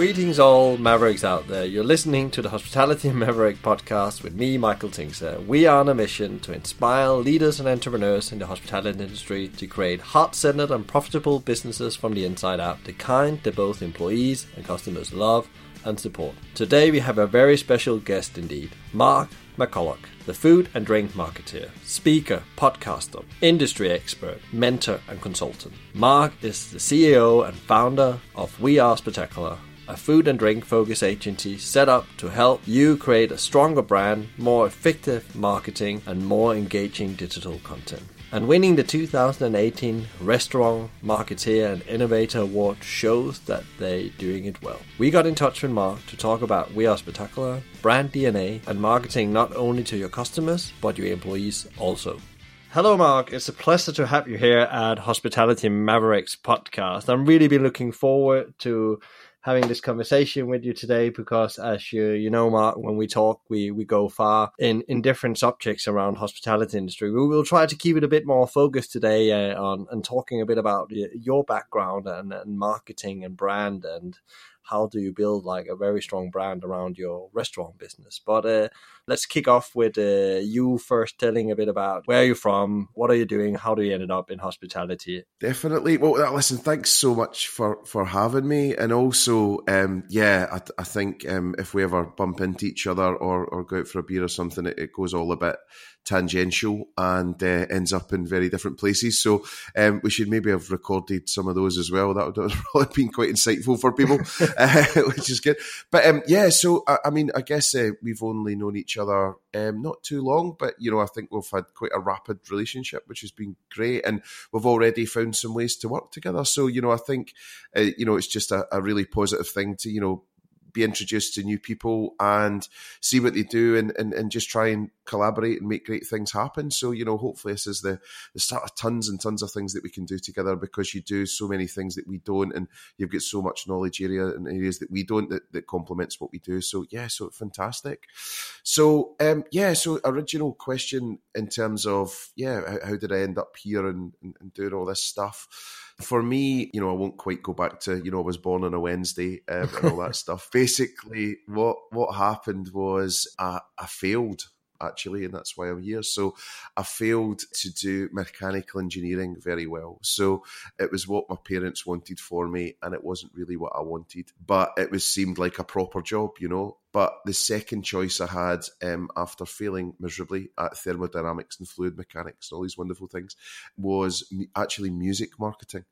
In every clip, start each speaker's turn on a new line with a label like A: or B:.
A: Greetings, all Mavericks out there. You're listening to the Hospitality Maverick podcast with me, Michael Tingsager. We are on a mission to inspire leaders and entrepreneurs in the hospitality industry to create heart centered and profitable businesses from the inside out, the kind that both employees and customers love and support. Today, we have a very special guest indeed, Mark McCulloch, the food and drink marketeer, speaker, podcaster, industry expert, mentor, and consultant. Mark is the CEO and founder of We Are Spectacular, a food and drink focus agency set up to help you create a stronger brand, more effective marketing, and more engaging digital content. And winning the 2018 Restaurant Marketeer and Innovator Award shows that they're doing it well. We got in touch with Mark to talk about We Are Spectacular, brand DNA, and marketing not only to your customers, but your employees also. Hello, Mark. It's a pleasure to have you here at Hospitality Mavericks podcast. I'm really been looking forward to having this conversation with you today because as you you know mark when we talk we we go far in in different subjects around hospitality industry. We will try to keep it a bit more focused today uh, on and talking a bit about your background and, and marketing and brand and how do you build like a very strong brand around your restaurant business? But uh, let's kick off with uh, you first telling a bit about where you're from what are you doing how do you ended up in hospitality?
B: Definitely. Well listen thanks so much for for having me. And also um, yeah i, I think um, if we ever bump into each other or, or go out for a beer or something it, it goes all a bit tangential and uh, ends up in very different places. So um, we should maybe have recorded some of those as well. That would have probably been quite insightful for people, uh, which is good. But um, yeah, so I, I, mean, I guess uh, we've only known each other um, not too long, but you know, I think we've had quite a rapid relationship, which has been great, and we've already found some ways to work together. So you know, I think uh, you know it's just a, a really positive thing to you know be introduced to new people and see what they do and, and, and just try and collaborate and make great things happen. So, you know, hopefully this is the, the start of tons and tons of things that we can do together because you do so many things that we don't and you've got so much knowledge area and areas that we don't that, that complements what we do. So yeah, so fantastic. So um yeah, so original question in terms of yeah, how, how did I end up here and, and, and doing all this stuff? For me, you know, I won't quite go back to you know I was born on a Wednesday um, and all that stuff. Basically, what what happened was I, I failed actually, and that's why I'm here. So I failed to do mechanical engineering very well. So it was what my parents wanted for me, and it wasn't really what I wanted. But it was seemed like a proper job, you know. But the second choice I had um, after failing miserably at thermodynamics and fluid mechanics and all these wonderful things was actually music marketing.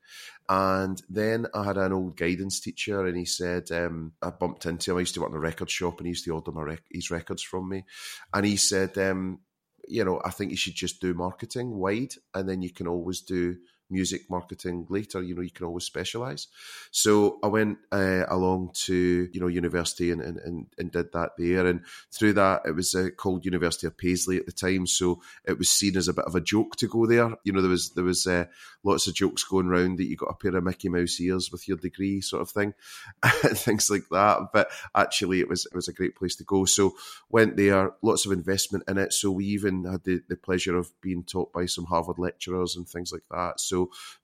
B: And then I had an old guidance teacher, and he said, um, I bumped into him. I used to work in a record shop, and he used to order my rec- his records from me. And he said, um, you know, I think you should just do marketing wide, and then you can always do music marketing later. You know, you can always specialize. So I went uh, along to you know university and, and and did that there, and through that it was uh, called University of Paisley at the time. So it was seen as a bit of a joke to go there. You know, there was there was uh, lots of jokes going around that you got a pair of Mickey Mouse ears with your degree, sort of thing, things like that. But actually, it was it was a great place to go. So went there, lots of investment in it. So we even had the, the pleasure of being taught by some Harvard lecturers and things like that. So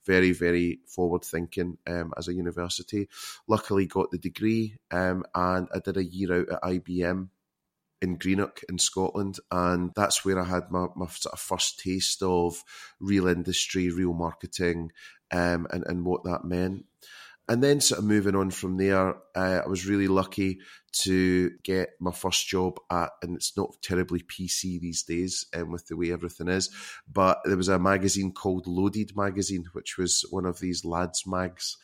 B: very, very forward thinking um, as a university. Luckily, got the degree, um, and I did a year out at IBM in Greenock in Scotland, and that's where I had my, my sort of first taste of real industry, real marketing, um, and and what that meant. And then, sort of moving on from there, uh, I was really lucky to get my first job at, and it's not terribly PC these days um, with the way everything is, but there was a magazine called Loaded Magazine, which was one of these lads' mags,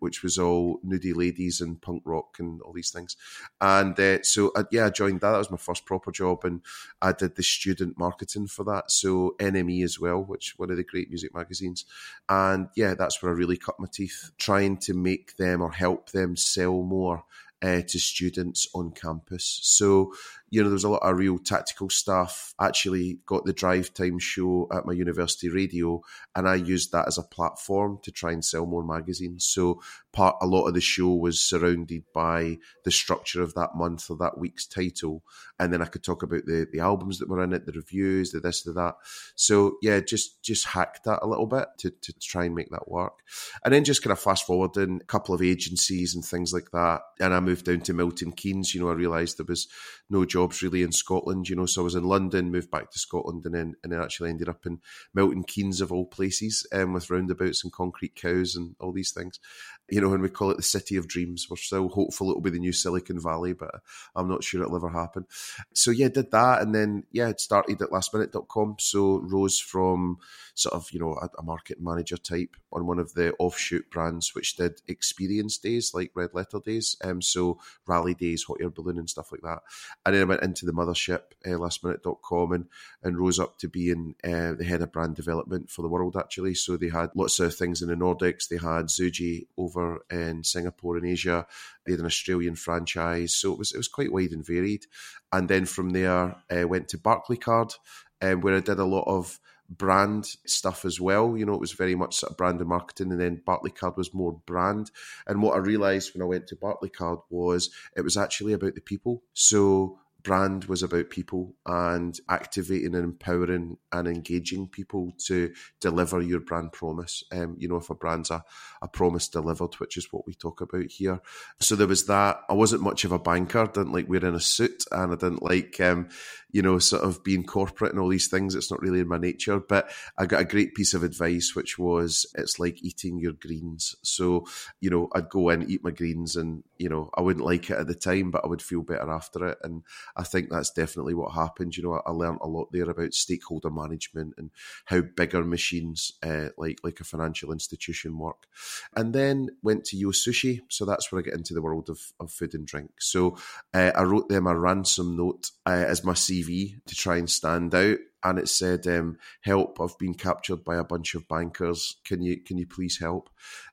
B: which was all nudie ladies and punk rock and all these things. And uh, so, uh, yeah, I joined that. That was my first proper job, and I did the student marketing for that. So NME as well, which one of the great music magazines. And yeah, that's where I really cut my teeth, trying to make them or help them sell more uh, to students on campus. So, you know, there was a lot of real tactical stuff. Actually, got the drive time show at my university radio, and I used that as a platform to try and sell more magazines. So, part a lot of the show was surrounded by the structure of that month or that week's title, and then I could talk about the the albums that were in it, the reviews, the this, the that. So, yeah, just just hacked that a little bit to to try and make that work, and then just kind of fast forwarding a couple of agencies and things like that, and I moved down to Milton Keynes. You know, I realised there was no jobs really in Scotland, you know. So I was in London, moved back to Scotland, and then and then actually ended up in Milton Keynes of all places, um, with roundabouts and concrete cows and all these things. You know, when we call it the city of dreams, we're still hopeful it'll be the new Silicon Valley, but I'm not sure it'll ever happen. So yeah, did that, and then yeah, it started at lastminute.com. So rose from sort of you know a, a market manager type on one of the offshoot brands, which did experience days like red letter days, um, so rally days, hot air balloon, and stuff like that. And then I went into the mothership, uh, lastminute.com, and, and rose up to being uh, the head of brand development for the world, actually. So they had lots of things in the Nordics. They had Zuji over in Singapore and Asia. They had an Australian franchise. So it was, it was quite wide and varied. And then from there, I uh, went to Barclaycard, um, where I did a lot of brand stuff as well. You know, it was very much sort of brand and marketing, and then Barclaycard was more brand. And what I realised when I went to Barclaycard was it was actually about the people. So brand was about people and activating and empowering and engaging people to deliver your brand promise. Um, you know, if a brand's a, a promise delivered, which is what we talk about here. So there was that. I wasn't much of a banker, didn't like wearing a suit, and I didn't like, um, you know, sort of being corporate and all these things. It's not really in my nature. But I got a great piece of advice, which was it's like eating your greens. So, you know, I'd go in, eat my greens, and, you know, I wouldn't like it at the time, but I would feel better after it. And I think that's definitely what happened. You know, I, I learned a lot there about stakeholder management and how bigger machines, uh, like like a financial institution, work. And then went to Yo Sushi, so that's where I get into the world of, of food and drink. So uh, I wrote them a ransom note uh, as my CV to try and stand out and it said, um, "Help! I've been captured by a bunch of bankers. Can you can you please help?"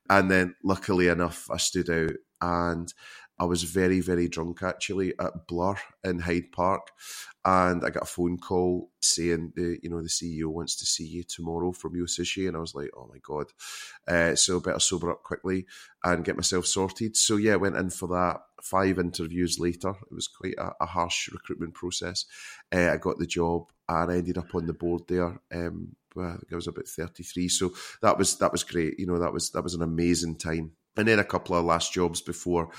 B: And then, luckily enough, I stood out, and I was very, very drunk actually at Blur in Hyde Park, and I got a phone call saying the you know the CEO wants to see you tomorrow from Yo Sushi, and I was like, oh my god, uh, so better sober up quickly and get myself sorted. So yeah, went in for that. Five interviews later, it was quite a, a harsh recruitment process. Uh, I got the job, and I ended up on the board there. Um, I think I was about thirty three, so that was that was great. You know, that was that was an amazing time and then a couple of last jobs before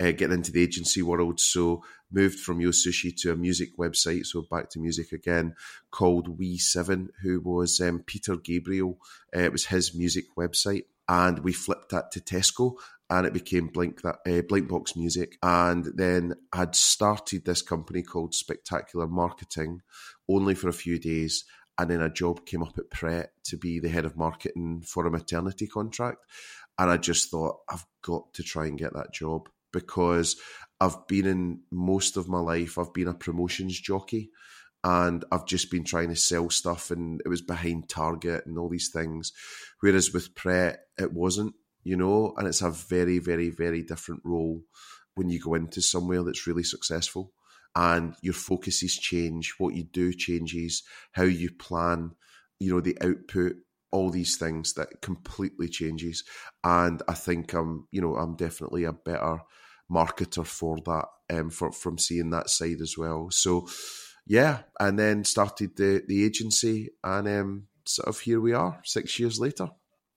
B: uh, getting into the agency world. So moved from Yo Sushi to a music website, so back to music again, called We7, who was um, Peter Gabriel. Uh, it was his music website, and we flipped that to Tesco. And it became Blink that uh, Blinkbox Music, and then I'd started this company called Spectacular Marketing, only for a few days, and then a job came up at Pret to be the head of marketing for a maternity contract. And I just thought, I've got to try and get that job because I've been in most of my life, I've been a promotions jockey and I've just been trying to sell stuff and it was behind target and all these things. Whereas with Pret, it wasn't, you know, and it's a very, very, very different role when you go into somewhere that's really successful and your focuses change, what you do changes, how you plan, you know, the output all these things that completely changes. And I think I'm, you know, I'm definitely a better marketer for that, um, for from seeing that side as well. So, yeah, and then started the the agency, and um, sort of here we are, six years later.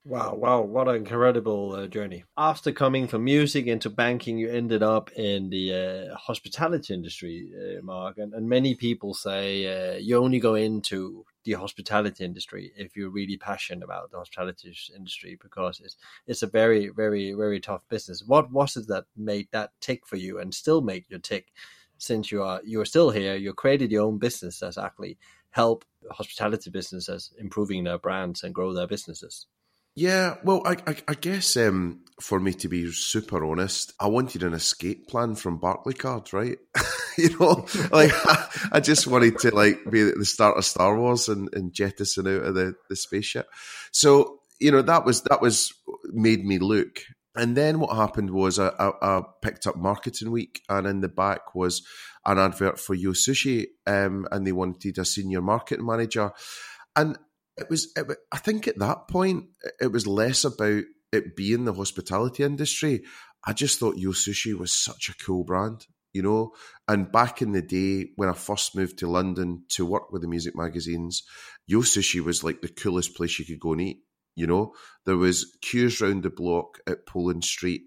A: Wow, wow, what an incredible uh, journey. After coming from music into banking, you ended up in the uh, hospitality industry, uh, Mark. And, and, many people say uh, you only go into the hospitality industry if you're really passionate about the hospitality industry because it's it's a very, very, very tough business. What was it that made that tick for you and still make you tick since you are you're still here, you created your own business that's actually help hospitality businesses improving their brands and grow their businesses?
B: Yeah, well, I, I, I guess um, for me to be super honest, I wanted an escape plan from Barclaycard, right? you know, like I, just wanted to like be at the start of Star Wars and, and jettison out of the, the spaceship. So you know that was that was made me look And then what happened was I, I, I, picked up Marketing Week, and in the back was an advert for Yo Sushi, um, and they wanted a senior marketing manager. And it was, it, I think at that point, it was less about it being the hospitality industry. I just thought Yo Sushi was such a cool brand, you know. And back in the day when I first moved to London to work with the music magazines, Yo Sushi was like the coolest place you could go and eat. You know, there was queues round the block at Poland Street.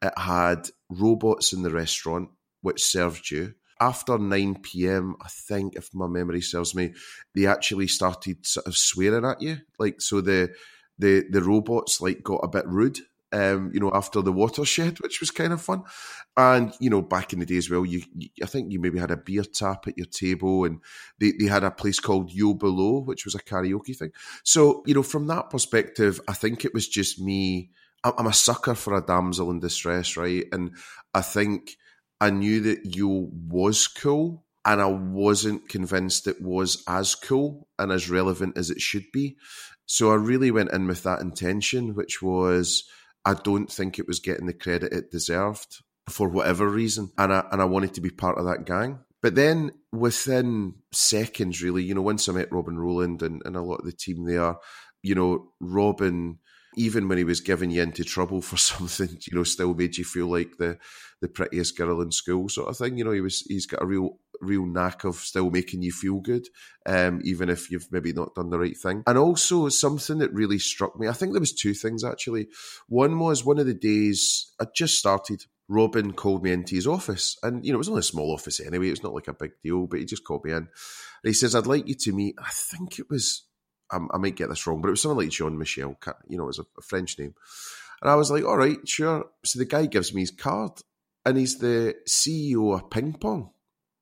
B: It had robots in the restaurant which served you. After 9 p.m., I think, if my memory serves me, they actually started sort of swearing at you. Like, so the the the robots like got a bit rude um, you know, after the watershed, which was kind of fun. And, you know, back in the day as well, you, you, I think you maybe had a beer tap at your table and they, they had a place called Yo Below, which was a karaoke thing. So, you know, from that perspective, I think it was just me. I'm a sucker for a damsel in distress, right? And I think I knew that Yo was cool and I wasn't convinced it was as cool and as relevant as it should be. So I really went in with that intention, which was I don't think it was getting the credit it deserved for whatever reason. And I, and I wanted to be part of that gang. But then within seconds, really, you know, once I met Robin Rowland and, and a lot of the team there, you know, Robin, even when he was giving you into trouble for something, you know, still made you feel like the the prettiest girl in school, sort of thing. You know, he was he's got a real real knack of still making you feel good, um, even if you've maybe not done the right thing. And also something that really struck me, I think there was two things actually. One was one of the days I just started. Robin called me into his office, and you know it was only a small office anyway. It's not like a big deal, but he just called me in. And he says, "I'd like you to meet." I think it was, I, I might get this wrong, but it was something like Jean Michel. You know, it was a, a French name. And I was like, "All right, sure." So the guy gives me his card, and he's the CEO of Ping Pong.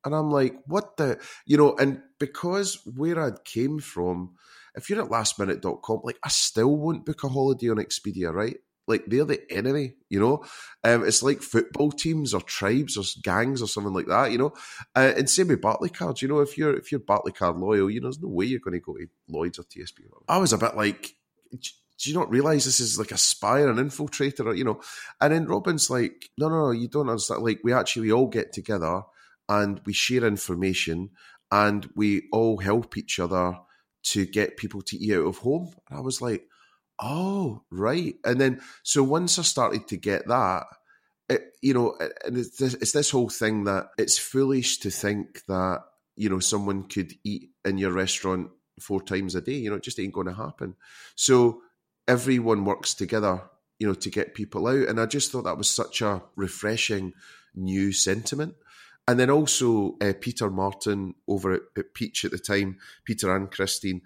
B: And I'm like, what the, you know, and because where I came from, if you're at lastminute.com, like I still won't book a holiday on Expedia, right? Like they're the enemy, you know. Um, it's like football teams or tribes or gangs or something like that, you know. Uh, and same with Barclaycard, you know. If you're if you're Barclaycard loyal, you know, there's no way you're going to go to Lloyd's or TSB. I was a bit like, do you not realize this is like a spy or an infiltrator or you know and then robin's like no no no you don't understand like we actually all get together and we share information and we all help each other to get people to eat out of home. And I was like, oh, right. And then, so once I started to get that, it, you know, and it's this, it's this whole thing that it's foolish to think that, you know, someone could eat in your restaurant four times a day. You know, it just ain't going to happen. So everyone works together, you know, to get people out. And I just thought that was such a refreshing new sentiment. And then also uh, Peter Martin over at, at, Peach at the time, Peter and Christine.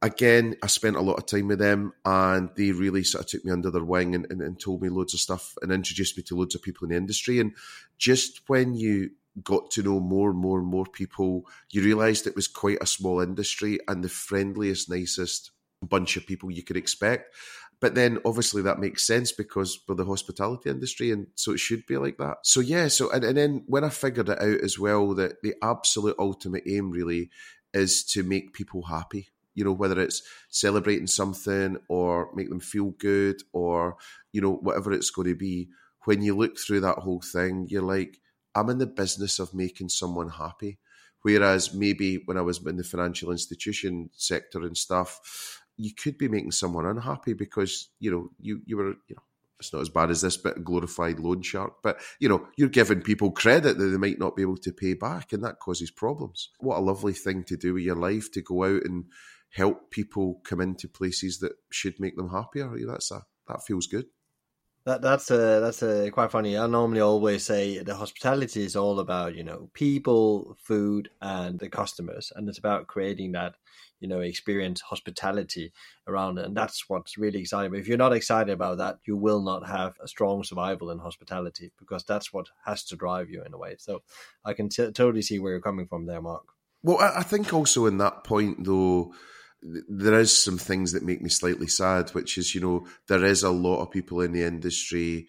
B: Again, I spent a lot of time with them and they really sort of took me under their wing and, and, and told me loads of stuff and introduced me to loads of people in the industry. And just when you got to know more and more and more people, you realised it was quite a small industry and the friendliest, nicest bunch of people you could expect. But then obviously that makes sense because we're the hospitality industry and so it should be like that. So yeah, so and, and then when I figured it out as well that the absolute ultimate aim really is to make people happy. You know, whether it's celebrating something or make them feel good or, you know, whatever it's going to be. When you look through that whole thing, you're like, I'm in the business of making someone happy. Whereas maybe when I was in the financial institution sector and stuff, you could be making someone unhappy because you know you you were you know it's not as bad as this bit of glorified loan shark, but you know you're giving people credit that they might not be able to pay back, and that causes problems. What a lovely thing to do with your life to go out and help people come into places that should make them happier. That's a that feels good.
A: That that's a that's a quite funny. I normally always say the hospitality is all about you know people, food, and the customers, and it's about creating that you know experience hospitality around it and that's what's really exciting but if you're not excited about that you will not have a strong survival in hospitality because that's what has to drive you in a way so i can t- totally see where you're coming from there mark
B: well i think also in that point though there is some things that make me slightly sad which is you know there is a lot of people in the industry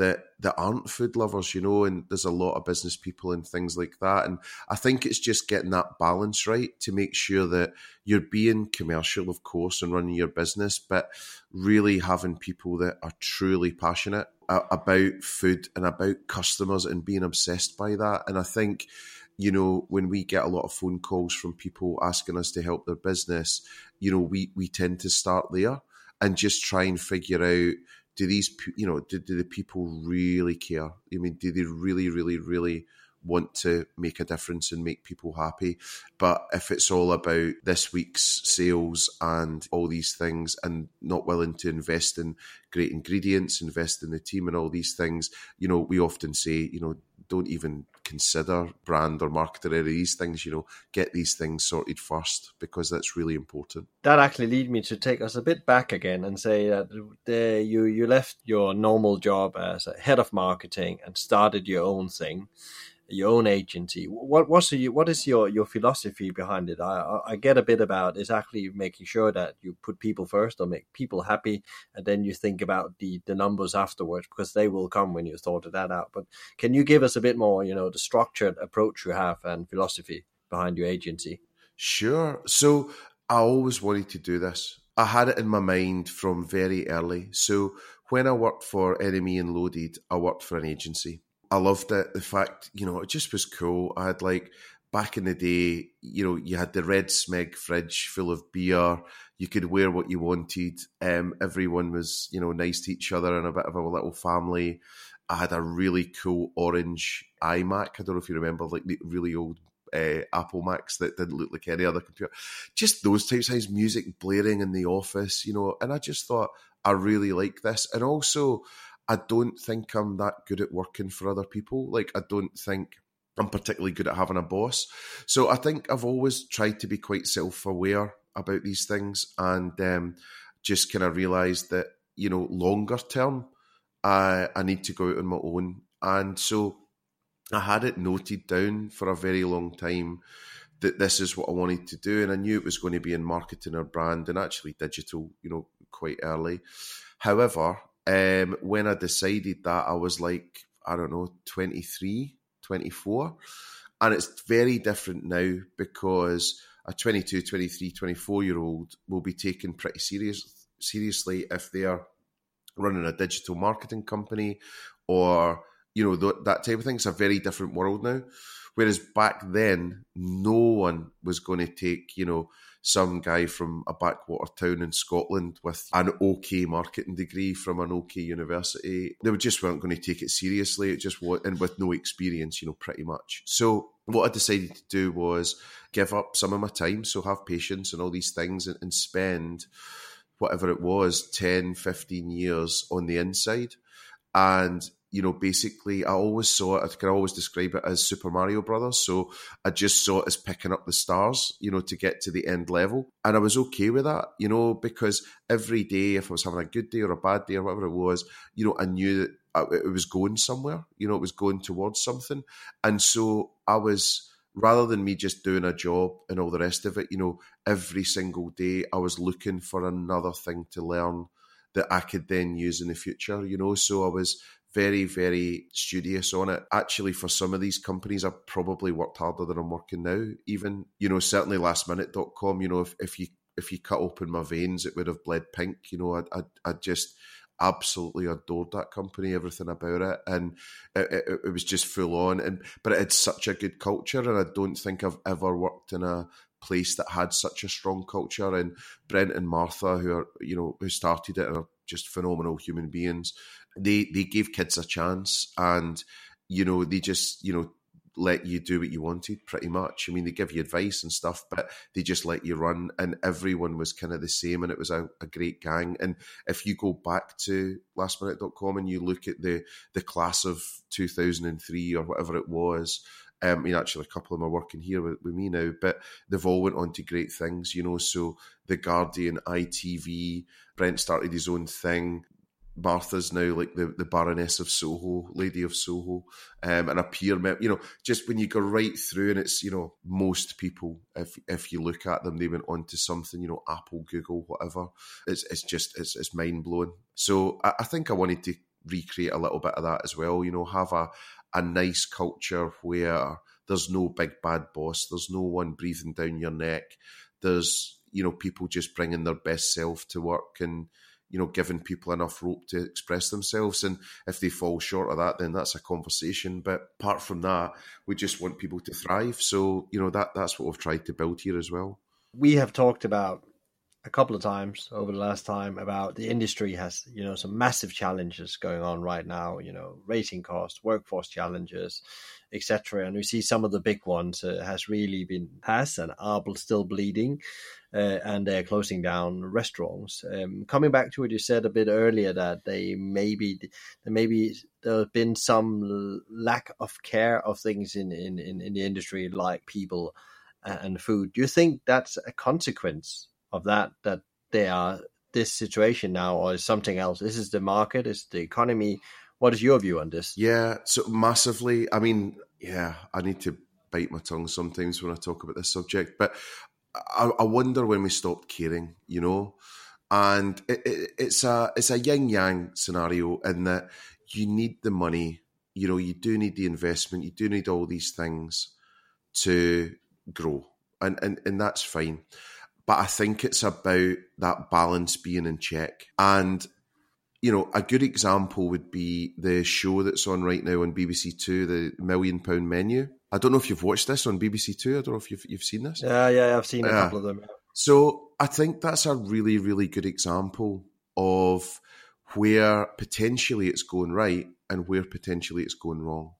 B: that that aren't food lovers, you know, and there's a lot of business people and things like that. And I think it's just getting that balance right to make sure that you're being commercial, of course, and running your business, but really having people that are truly passionate about food and about customers and being obsessed by that. And I think you know, when we get a lot of phone calls from people asking us to help their business, you know, we we tend to start there and just try and figure out do these you know do, do the people really care? I mean, do they really, really, really want to make a difference and make people happy. But if it's all about this week's sales and all these things and not willing to invest in great ingredients, invest in the team and all these things, you know, we often say, you know, don't even consider brand or marketing or these things, you know, get these things sorted first because that's really important.
A: That actually lead me to take us a bit back again and say that the, you you left your normal job as a head of marketing and started your own thing your own agency. What what's what is your, your philosophy behind it? I, I get a bit about is actually making sure that you put people first or make people happy, and then you think about the the numbers afterwards because they will come when you sorted that out. But can you give us a bit more, you know, the structured approach you have and philosophy behind your agency?
B: Sure. So I always wanted to do this. I had it in my mind from very early. So when I worked for NME and Loaded, I worked for an agency I loved it. The fact, you know, it just was cool. I had like back in the day, you know, you had the red smeg fridge full of beer. You could wear what you wanted. Um, everyone was, you know, nice to each other and a bit of a little family. I had a really cool orange iMac. I don't know if you remember, like the really old uh, Apple Macs that didn't look like any other computer. Just those types of things, music blaring in the office, you know. And I just thought I really like this, and also I don't think I'm that good at working for other people. Like, I don't think I'm particularly good at having a boss. So I think I've always tried to be quite self aware about these things and um, just kind of realised that, you know, longer term, I, I need to go out on my own. And so I had it noted down for a very long time that this is what I wanted to do. And I knew it was going to be in marketing or brand and actually digital, you know, quite early. However, um, when I decided that, I was like, I don't know, 23, 24. And it's very different now because a 22, 23, 24 year old will be taken pretty serious, seriously if they are running a digital marketing company or, you know, th- that type of thing. It's a very different world now. Whereas back then, no one was going to take, you know, some guy from a backwater town in Scotland with an OK marketing degree from an OK university. They just weren't going to take it seriously. It just was, and with no experience, you know, pretty much. So what I decided to do was give up some of my time, so have patience and all these things, and, and spend whatever it was 10, 15 years on the inside. And you know, basically, I always saw it, I can always describe it as Super Mario Brothers. So I just saw it as picking up the stars, you know, to get to the end level. And I was okay with that, you know, because every day, if I was having a good day or a bad day or whatever it was, you know, I knew that uh, it was going somewhere, you know, it was going towards something. And so I was, rather than me just doing a job and all the rest of it, you know, every single day I was looking for another thing to learn that I could then use in the future, you know. So I was very, very studious on it. Actually, for some of these companies, I've probably worked harder than I'm working now. Even, you know, certainly lastminute.com, you know, if, if you if you cut open my veins, it would have bled pink. You know, I, I, I just absolutely adored that company, everything about it, and it, it, it, was just full on. And but it had such a good culture, and I don't think I've ever worked in a place that had such a strong culture. And Brent and Martha, who are you know who started it, are just phenomenal human beings. They they gave kids a chance and you know they just you know let you do what you wanted pretty much. I mean they give you advice and stuff but they just let you run and everyone was kind of the same and it was a, a great gang. And if you go back to lastminute.com and you look at the the class of 2003 or whatever it was um, I mean, actually, a couple of them are working here with, with, me now, but they've all went on to great things, you know. So the Guardian, ITV, Brent started his own thing. Martha's now like the, the Baroness of Soho, Lady of Soho, um, and a peer member. You know, just when you go right through, and it's you know most people, if if you look at them, they went on to something. You know, Apple, Google, whatever. It's it's just it's it's mind blowing. So I, I think I wanted to recreate a little bit of that as well. You know, have a a nice culture where there's no big bad boss, there's no one breathing down your neck. There's you know people just bringing their best self to work and you know giving people enough rope to express themselves. And if they fall short of that then that's a conversation. But apart from that we just want people to thrive. So you know that that's what we've tried to build here as well.
A: We have talked about a couple of times over the last time about the industry has you know some massive challenges going on right now you know raising costs workforce challenges etc and we see some of the big ones uh, has really been has and are still bleeding uh, and they're closing down restaurants. Um, coming back to what you said a bit earlier that they maybe maybe there's been some lack of care of things in, in, in, in the industry like people and food. Do you think that's a consequence of that that they are this situation now, or is something else? This is the market, is the economy. What is your view on this?
B: Yeah, so massively. I mean, yeah, I need to bite my tongue sometimes when I talk about this subject, but I, I wonder when we stopped caring, you know. And it, it, it's a it's a yin yang scenario in that you need the money, you know, you do need the investment, you do need all these things to grow, and and and that's fine but I think it's about that balance being in check. And, you know, a good example would be the show that's on right now on BBC Two, the Million Pound Menu. I don't know if you've watched this on BBC Two. I don't know if you've you've seen this.
A: Yeah, yeah, I've seen a couple of them.
B: So I think that's a really, really good example of where potentially it's going right and where potentially it's going wrong.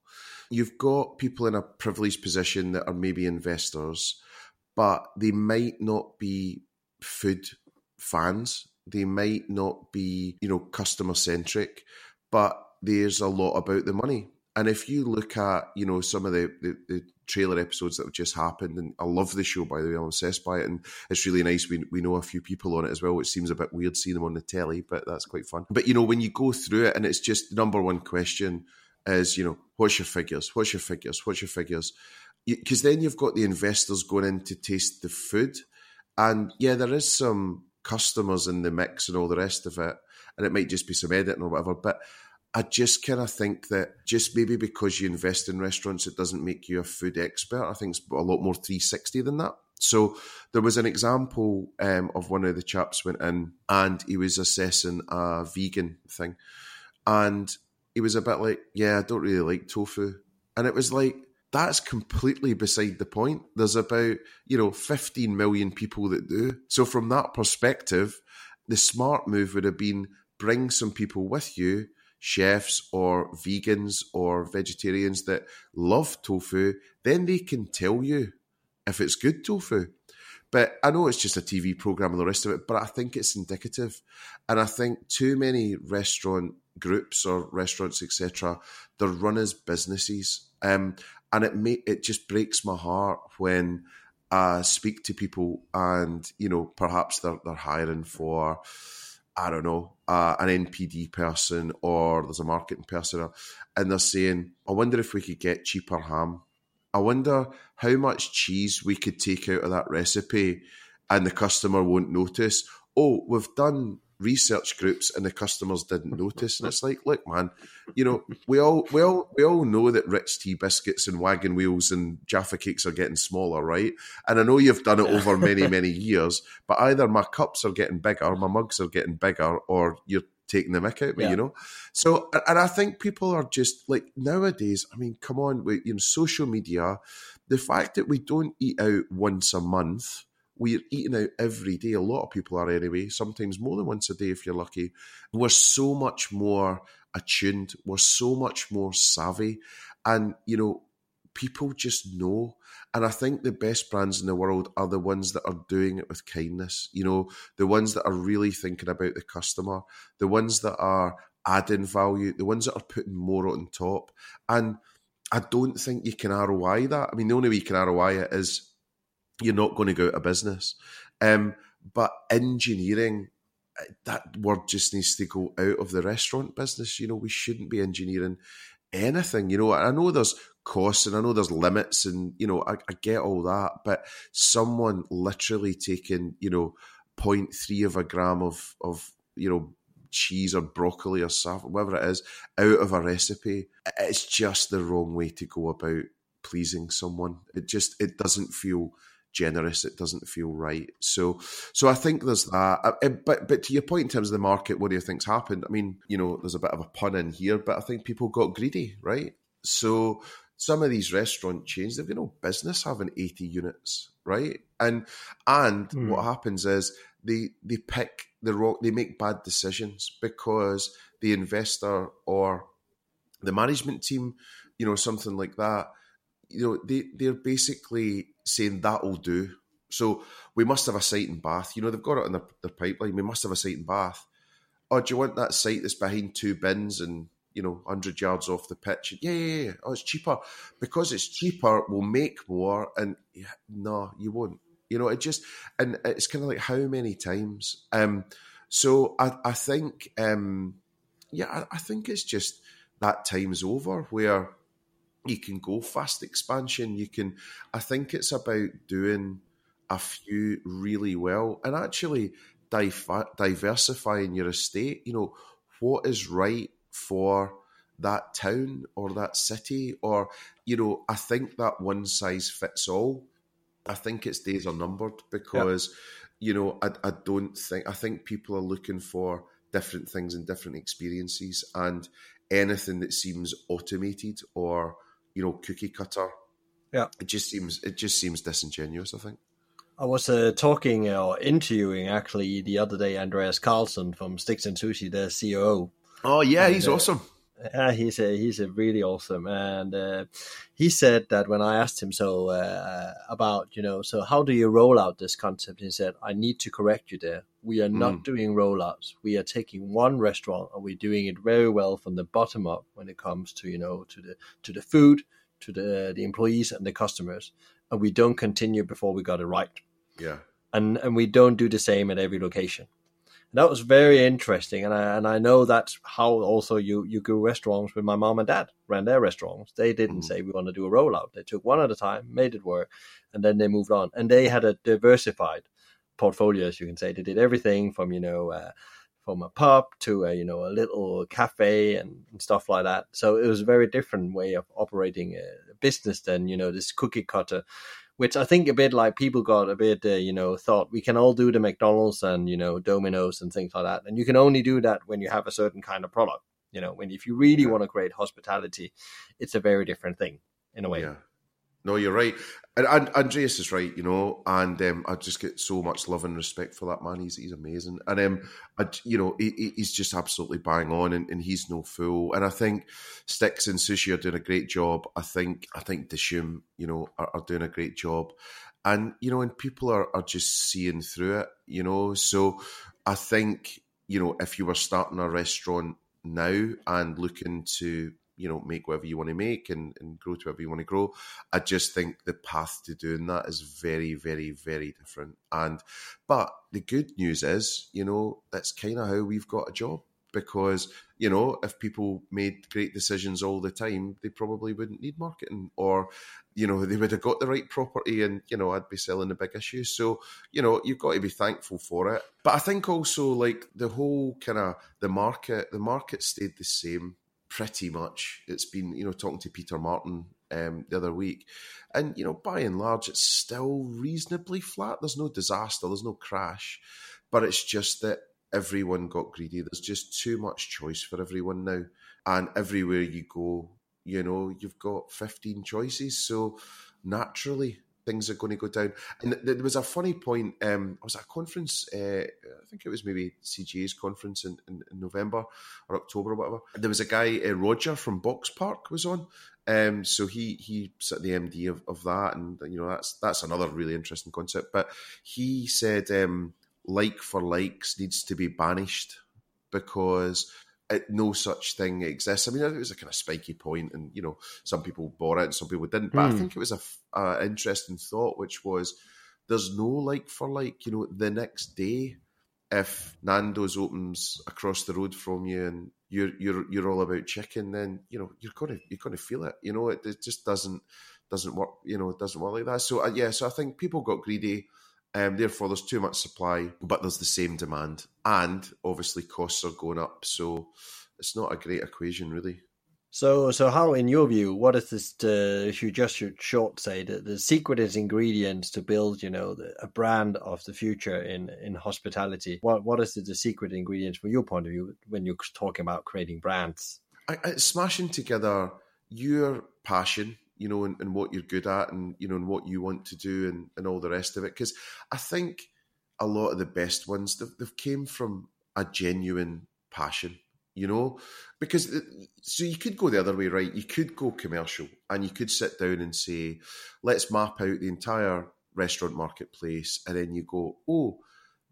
B: You've got people in a privileged position that are maybe investors but they might not be food fans. They might not be, you know, customer centric, but there's a lot about the money. And if you look at, you know, some of the, the, the, trailer episodes that have just happened, and I love the show, by the way, I'm obsessed by it, and it's really nice. We, we know a few people on it as well, which seems a bit weird seeing them on the telly, but that's quite fun. But, you know, when you go through it, and it's just the number one question is, you know, what's your figures? What's your figures? What's your figures? Because then you've got the investors going in to taste the food, and yeah, there is some customers in the mix and all the rest of it, and it might just be some editing or whatever, but. I just kind of think that just maybe because you invest in restaurants, it doesn't make you a food expert. I think it's a lot more 360 than that. So there was an example um, of one of the chaps went in and he was assessing a vegan thing. And he was a bit like, yeah, I don't really like tofu. And it was like, that's completely beside the point. There's about, you know, 15 million people that do. So from that perspective, the smart move would have been bring some people with you, chefs or vegans or vegetarians that love tofu, then they can tell you if it's good tofu. But I know it's just a TV program and the rest of it, but I think it's indicative. And I think too many restaurant groups or restaurants, etc., they're run as businesses. Um, and it may, it just breaks my heart when I speak to people and you know perhaps they're they're hiring for I don't know uh, an NPD person or there's a marketing person and they're saying I wonder if we could get cheaper ham. I wonder how much cheese we could take out of that recipe and the customer won't notice. Oh, we've done research groups and the customers didn't notice. And it's like, look, man, you know, we all we all we all know that Rich Tea biscuits and wagon wheels and Jaffa cakes are getting smaller, right? And I know you've done it over many, many years, but either my cups are getting bigger, my mugs are getting bigger, or you're taking the mick out of me, yeah. you know? So and I think people are just like nowadays, I mean, come on, with you know, social media, the fact that we don't eat out once a month we're eating out every day. A lot of people are anyway, sometimes more than once a day if you're lucky. We're so much more attuned, we're so much more savvy. And, you know, people just know. And I think the best brands in the world are the ones that are doing it with kindness, you know, the ones that are really thinking about the customer, the ones that are adding value, the ones that are putting more on top. And I don't think you can ROI that. I mean, the only way you can ROI it is you're not going to go out of business. Um, but engineering, uh, that word just needs to go out of the restaurant business. You know, we shouldn't be engineering anything. You know, I know there's costs and I know there's limits, and you know, I, I get all that. But someone literally taking, you know, 0.3 of a gram of of you know cheese or broccoli or whatever it is, out of a recipe. It's just the wrong way to go about pleasing someone. It just it doesn't feel generous. It doesn't feel right. So, so I think there's that. Uh, but but to your point in terms of the market, what do you think's happened? I mean, you know, there's a bit of a pun in here, but I think people got greedy, right? So some of these restaurant chains, they've got no business having 80 units, right? And and mm. what happens is they they pick the wrong, they make bad decisions because the investor or the management team, you know, something like that, you know, they they're basically saying that'll do. So we must have a site in Bath. You know, they've got it in their, their pipeline. We must have a site in Bath. Oh, do you want that site that's behind two bins and you know, 100 yards off the pitch. Yeah, yeah, yeah. Oh, it's cheaper. Because it's cheaper, we'll make more. And yeah, no, you won't. You know, it just, and it's kind of like how many times? Um, so I, I think, um, yeah, I, I think it's just that time's over where you can go fast expansion. You can, I think it's about doing a few really well and actually diversifying your estate. You know, what is right for that town or that city or you know i think that one size fits all i think its days are numbered because you know I, I don't think i think people are looking for different things and different experiences and anything that seems automated or you know cookie cutter.
A: Yeah.
B: It just seems it just seems disingenuous i think.
A: I was uh, talking or interviewing actually the other day Andreas Carlson from Sticks and Sushi, the COO,
B: Oh yeah, he's uh, awesome.
A: Yeah, he's a he's a really awesome, and uh, he said that when I asked him so uh, about you know so how do you roll out this concept, he said I need to correct you there. We are not mm. doing rollouts. We are taking one restaurant and we're doing it very well from the bottom up when it comes to you know to the to the food, to the the employees and the customers, and we don't continue before we got it right.
B: Yeah,
A: and and we don't do the same at every location that was very interesting, and I and I know that's how also you you go restaurants with my mom and dad ran their restaurants. They didn't mm. say we want to do a rollout. They took one at a time, made it work, and then they moved on. And they had a diversified portfolio, as you can say. They did everything from you know. Uh, from a pub to a you know a little cafe and, and, stuff like that. So it was a very different way of operating a business than you know this cookie cutter which I think a bit like people got a bit, uh, you know, thought we can all do the McDonald's and you know Domino's and things like that, and you can only do that when you have a certain kind of product. You know, when if you really want to create hospitality, it's a very different thing in a way.
B: Yeah. No, you're right, and, and Andreas is right. You know, and um, I just get so much love and respect for that man. He's he's amazing, and um, I, you know, he, he's just absolutely bang on, and, and, he's no fool. And I think Sticks and Sushi are doing a great job. I think I think Dishoom, you know, are, are doing a great job, and you know, and people are are just seeing through it. You know, so I think you know, if you were starting a restaurant now and looking to you know make whatever you want to make and, and grow to whatever you want to grow. I just think the path to doing that is very very very different. And but the good news is you know that's kind of how we've got a job because you know if people made great decisions all the time they probably wouldn't need marketing or you know they would have got the right property and you know i'd be selling the big issues so you know you've got to be thankful for it. But i think also like the whole kind of the market the market stayed the same pretty much. It's been, you know, talking to Peter Martin um, the other week, and you know, by and large, it's still reasonably flat. There's no disaster, there's no crash, but it's just that everyone got greedy. There's just too much choice for everyone now, and everywhere you go, you know, you've got 15 choices. So naturally, things are going to go down. And there was a funny point. Um, I was at a conference. Uh, I think it was maybe CGA's conference in, in, in, November or October or whatever. There was a guy, uh, Roger from Boxpark, was on. Um, so he he at the MD of, of that, and you know that's that's another really interesting concept. But he said um, like for likes needs to be banished because it, no such thing exists. I mean, it was a kind of spiky point, and you know, some people bought it and some people didn't. But mm. I hmm. think it was a, a, interesting thought, which was there's no like for like. You know, the next day, if Nando's opens across the road from you and you're you're you're all about chicken, then you know you're gonna you're gonna feel it. You know, it, it just doesn't doesn't work. You know, it doesn't work like that. So uh, yeah, so I think people got greedy. Um, therefore, there's too much supply, but there's the same demand, and obviously costs are going up. So it's not a great equation, really.
A: So, so how, in your view, what is this? To, if you just should short say the, the secret is ingredients to build, you know, the, a brand of the future in in hospitality. What what is the, the secret ingredients from your point of view when you're talking about creating brands?
B: I, I, smashing together your passion, you know, and, and, what you're good at, and you know, and what you want to do, and, and all the rest of it. Because I think a lot of the best ones they've, they've came from a genuine passion you know because so you could go the other way right you could go commercial and you could sit down and say let's map out the entire restaurant marketplace and then you go oh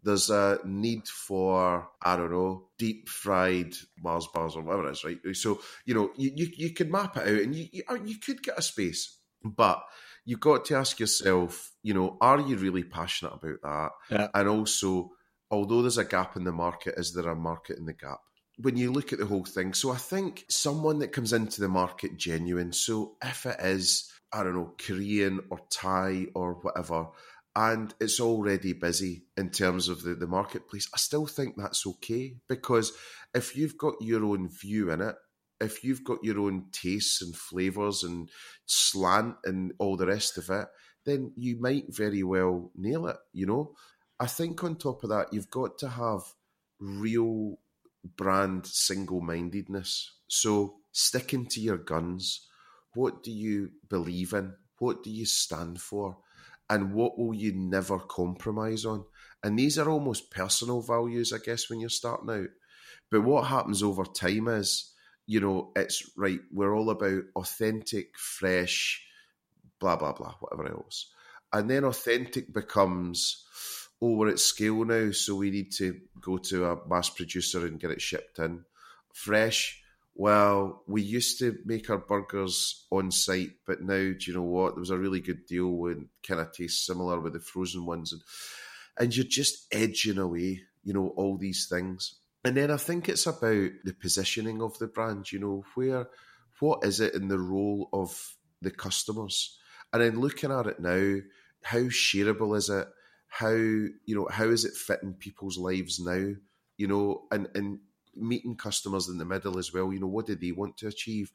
B: there's a need for i don't know deep fried mars bars or whatever it is right so you know you, you, you could map it out and you, you, you could get a space but you've got to ask yourself you know are you really passionate about that
A: yeah.
B: and also although there's a gap in the market is there a market in the gap when you look at the whole thing. So I think someone that comes into the market genuine. So if it is, I don't know, Korean or Thai or whatever, and it's already busy in terms of the, the marketplace, I still think that's okay because if you've got your own view in it, if you've got your own tastes and flavours and slant and all the rest of it, then you might very well nail it, you know? I think on top of that, you've got to have real brand single mindedness. So, sticking to your guns, what do you believe in? What do you stand for? And what will you never compromise on? And these are almost personal values, I guess, when you're starting out. But what happens over time is, you know, it's right, we're all about authentic, fresh, blah, blah, blah, whatever else. And then authentic becomes, oh, we're at scale now, so we need to go to a mass producer and get it shipped in. Fresh, well, we used to make our burgers on site, but now, do you know what? There was a really good deal and kind of tastes similar with the frozen ones. And, and you're just edging away, you know, all these things. And then I think it's about the positioning of the brand, you know, where, what is it in the role of the customers? And then looking at it now, how shareable is it? how you know how is it fitting people's lives now you know and and meeting customers in the middle as well you know what do they want to achieve?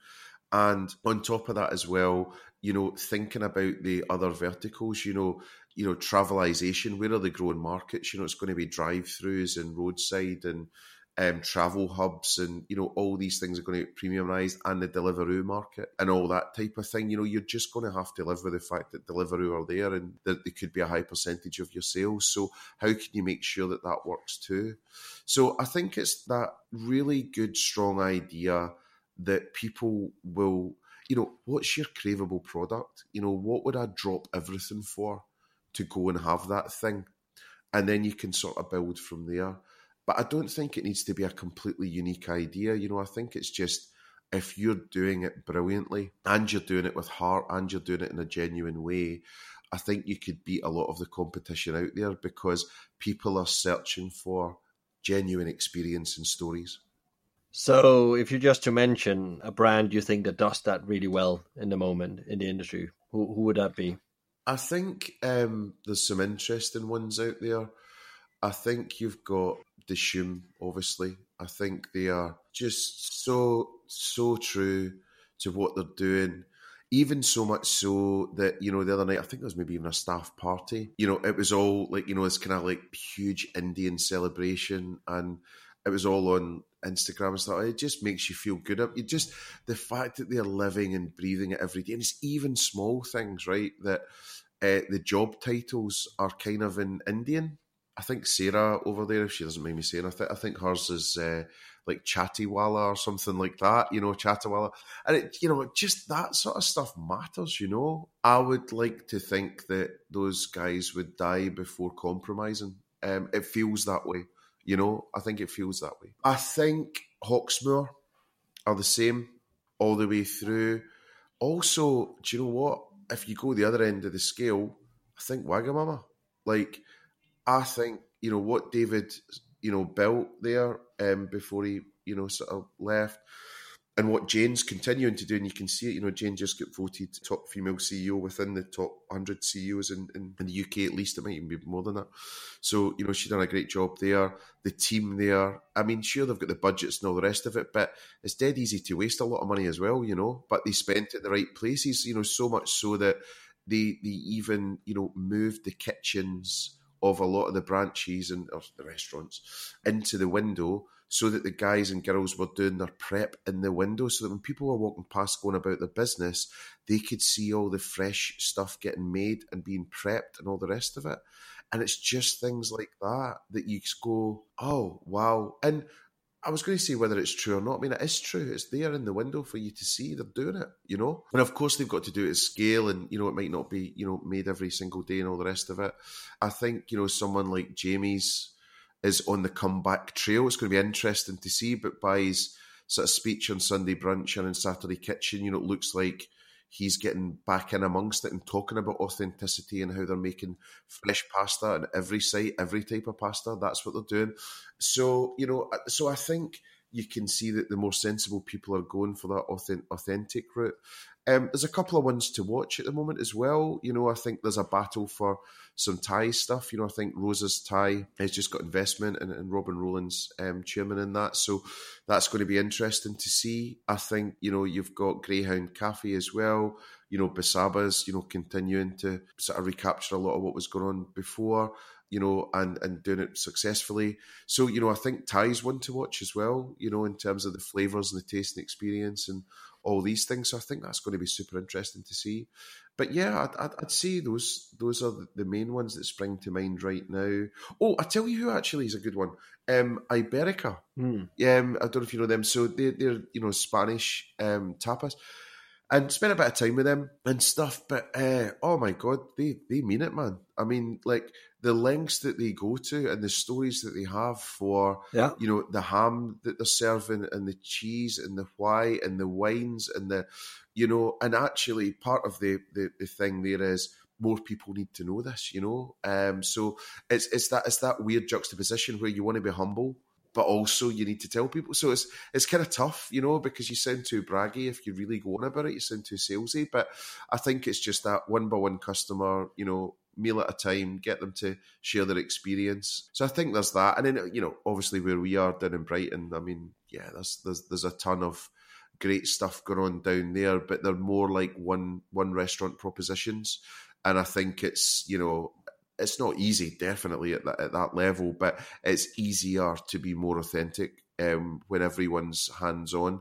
B: And on top of that as well you know thinking about the other verticals you know you know travelization where are the growing markets? You know it's going to be drive-throughs and roadside and um, travel hubs and you know all these things are going to get premiumized and the Deliveroo market and all that type of thing. You know, you're just going to have to live with the fact that Deliveroo are there and that they could be a high percentage of your sales. So how can you make sure that that works too? So I think it's that really good, strong idea that people will, you know, what's your craveable product? You know, what would I drop everything for to go and have that thing? And then you can sort of build from there. But I don't think it needs to be a completely unique idea. You know, I think it's just if you're doing it brilliantly and you're doing it with heart and you're doing it in a genuine way, I think you could beat a lot of the competition out there because people are searching for genuine experience and stories.
A: So, if you just to mention a brand you think that does that really well in the moment in the industry, who, who would that be?
B: I think um, there's some interesting ones out there. I think you've got Dishoom, obviously. I think they are just so, so true to what they're doing. Even so much so that, you know, the other night, I think there was maybe even a staff party. You know, it was all like, you know, it's kind of like huge Indian celebration and it was all on Instagram and stuff. It just makes you feel good. It just the fact that they're living and breathing it every day, and it's even small things, right? That uh, the job titles are kind of in Indian, I think Sarah over there, if she doesn't mind me saying, I, th- I think hers is uh, like Chattiwala or something like that, you know, Chattiwala. And it, you know, just that sort of stuff matters, you know. I would like to think that those guys would die before compromising. Um, it feels that way, you know. I think it feels that way. I think Hawksmoor are the same all the way through. Also, do you know what? If you go the other end of the scale, I think Wagamama. Like, I think you know what David you know built there um, before he you know sort of left. and what Jane's continuing to do, and you can see it. You know, Jane just got voted top female CEO within the top 100 CEOs in, in, in, the UK, at least. It might even be more than that. So, you know, she's done a great job there. The team there, I mean, sure, they've got the budgets and all the rest of it, but it's dead easy to waste a lot of money as well, you know. But they spent it the right places, you know, so much so that they they even, you know, moved the kitchens of a lot of the branches and the restaurants into the window so that the guys and girls were doing their prep in the window so that when people were walking past going about their business, they could see all the fresh stuff getting made and being prepped and all the rest of it. And it's just things like that that you go, oh, wow. And I was going to say whether it's true or not. I mean, it is true. It's there in the window for you to see. They're doing it, you know. And of course, they've got to do it at scale, and you know, it might not be, you know, made every single day and all the rest of it. I think, you know, someone like Jamie's is on the comeback trail. It's going to be interesting to see. But by his sort of speech on Sunday brunch and in Saturday kitchen, you know, it looks like he's getting back in amongst it and talking about authenticity and how they're making fresh pasta and every site, every type of pasta. That's what they're doing. So, you know, uh, so I think you can see that the more sensible people are going for that authentic route. Um, there's a couple of ones to watch at the moment as well. You know, I think there's a battle for some Thai stuff. You know, I think Rosa's Thai has just got investment and, and Robin Rowland's um, chairman in that. So that's going to be interesting to see. I think, you know, you've got Greyhound Cafe as well. You know, Busaba's, you know, continuing to sort of recapture a lot of what was going on before you know, and and doing it successfully. So, you know, I think Thai's one to watch as well, you know, in terms of the flavours and the taste and experience and all these things. So I think that's going to be super interesting to see. But yeah, I'd, I'd, I'd say those those are the main ones that spring to mind right now. Oh, I tell you who actually is a good one. Um, Iberica. Mm. Um, I don't know if you know them. So they, they're you know Spanish um, tapas and spent a bit of time with them and stuff. But uh, oh my god, they they mean it, man. I mean, like the lengths that they go to and the stories that they have for yeah. you know the ham that they're serving and the cheese and the why and the wines and the you know and actually part of the the, the thing there is more people need to know this you know um so it's it's that it's that weird juxtaposition where you want to be humble but also you need to tell people. So it's it's kind of tough, you know, because you sound too braggy if you really go on about it. You sound too salesy. But I think it's just that one by one customer, you know, meal at a time, get them to share their experience. So I think there's that, and then you know, obviously where we are down in Brighton, I mean, yeah, there's there's there's a ton of great stuff going on down there, but they're more like one one restaurant propositions, and I think it's you know it's not easy, definitely at that, at that level, but it's easier to be more authentic um, when everyone's hands on.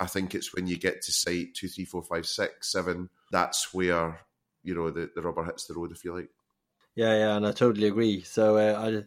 B: I think it's when you get to site two, three, four, five, six, seven. That's where you know the, the rubber hits the road. If you like.
A: Yeah, yeah, and I totally agree. So, uh, I,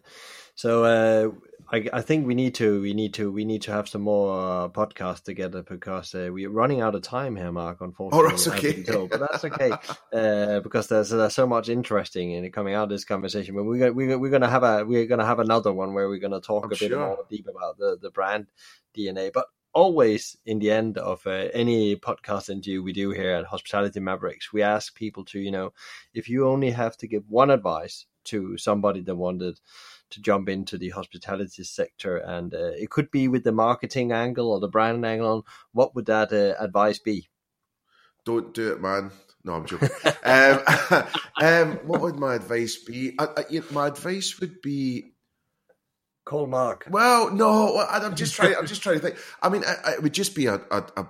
A: so uh, I, I think we need to, we need to, we need to have some more uh, podcasts together because uh, we're running out of time here, Mark. Unfortunately,
B: oh, that's okay,
A: but that's okay uh, because there's, there's so much interesting in coming out of this conversation. But we're we're, we're going to have a we're to have another one where we're going to talk I'm a bit sure. more deep about the the brand DNA. But always in the end of uh, any podcast interview we do here at Hospitality Mavericks, we ask people to, you know, if you only have to give one advice to somebody that wanted to jump into the hospitality sector, and uh, it could be with the marketing angle or the brand angle, on what would that uh, advice be?
B: Don't do it, man. No, I'm joking. um, um, what would my advice be? I, I, my advice would be
A: Call Mark.
B: Well, no, I'm just trying. I'm just trying to think. I mean, it would just be a, a, a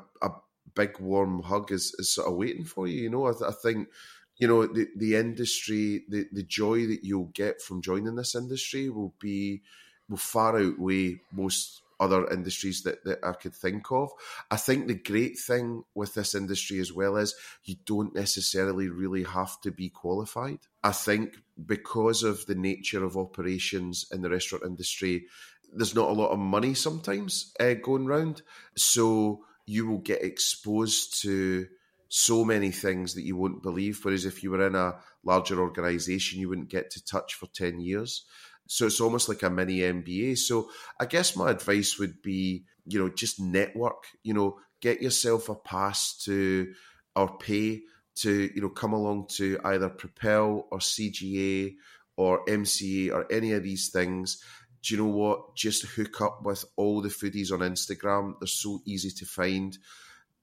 B: big warm hug is, is sort of waiting for you. You know, I, I think you know the the industry, the the joy that you'll get from joining this industry will be will far outweigh most other industries that, that I could think of. I think the great thing with this industry as well is you don't necessarily really have to be qualified. I think because of the nature of operations in the restaurant industry, there's not a lot of money sometimes uh, going round. So you will get exposed to so many things that you won't believe. Whereas if you were in a larger organization, you wouldn't get to touch for 10 years. So it's almost like a mini MBA. So I guess my advice would be, you know, just network, you know, get yourself a pass to or pay to, you know, come along to either Propel or CGA or MCA or any of these things. do you know what? Just hook up with all the foodies on Instagram. They're so easy to find.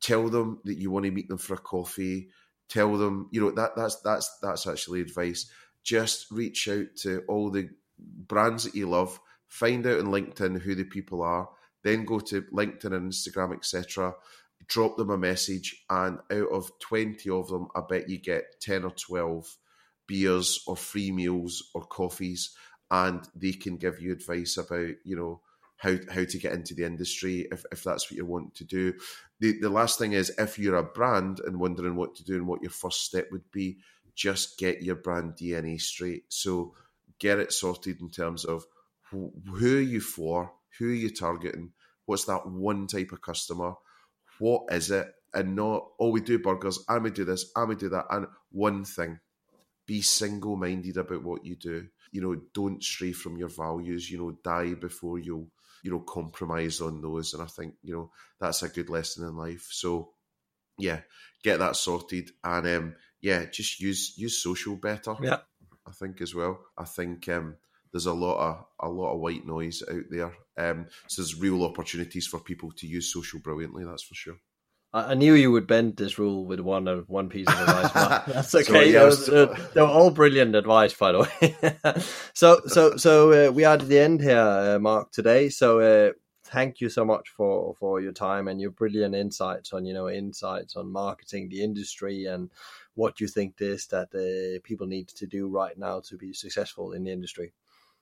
B: Tell them that you want to meet them for a coffee. Tell them, you know, that that's that's that's actually advice. Just reach out to all the brands that you love. Find out on LinkedIn who the people are. Then go to LinkedIn and Instagram, etc. Drop them a message, and out of twenty of them, I bet you get ten or twelve beers or free meals or coffees and they can give you advice about you know how how to get into the industry if, if that's what you want to do. The the last thing is if you're a brand and wondering what to do and what your first step would be, just get your brand DNA straight. So get it sorted in terms of who, who are you for, who are you targeting, what's that one type of customer, what is it, and not oh we do burgers, and we do this, and we do that, and one thing. Be single minded about what you do you know, don't stray from your values, you know, die before you'll, you know, compromise on those. And I think, you know, that's a good lesson in life. So yeah, get that sorted. And um, yeah, just use use social better.
A: Yeah.
B: I think as well. I think um there's a lot of a lot of white noise out there. Um, so there's real opportunities for people to use social brilliantly. That's for sure.
A: I knew you would bend this rule with one of one piece of advice. That's okay. so, was, uh, they were all brilliant advice, by the way. so, so, so uh, we are at the end here, uh, Mark, today. So, uh, thank you so much for for your time and your brilliant insights on you know insights on marketing, the industry, and what you think is that uh, people need to do right now to be successful in the industry.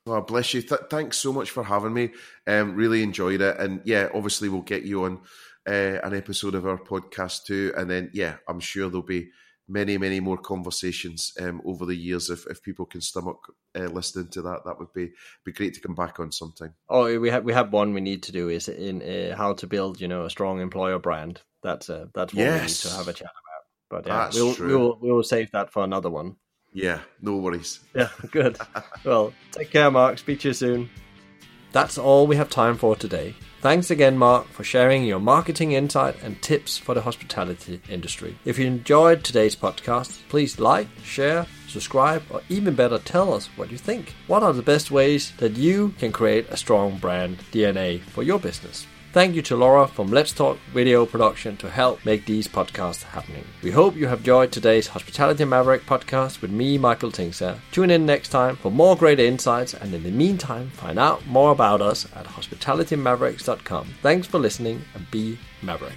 B: Well, bless you. Th- thanks so much for having me. Um, really enjoyed it, and yeah, obviously we'll get you on uh, an episode of our podcast too. And then, yeah, I'm sure there'll be many, many more conversations um, over the years. If, if people can stomach uh, listening to that, that would be be great to come back on sometime.
A: Oh, we have we have one we need to do is in uh, how to build, you know, a strong employer brand. That's uh, that's what yes. we need to have a chat about. But yeah, we'll, we'll we'll save that for another one.
B: Yeah, no worries.
A: Yeah, good. well, take care, Mark. Speak to you soon. That's all we have time for today. Thanks again, Mark, for sharing your marketing insight and tips for the hospitality industry. If you enjoyed today's podcast, please like, share, subscribe, or even better, tell us what you think. What are the best ways that you can create a strong brand DNA for your business? Thank you to Laura from Let's Talk Video Production to help make these podcasts happening. We hope you have enjoyed today's Hospitality Maverick podcast with me, Michael Tingsager. Tune in next time for more great insights, and in the meantime, find out more about us at hospitalitymavericks.com. Thanks for listening and be Maverick.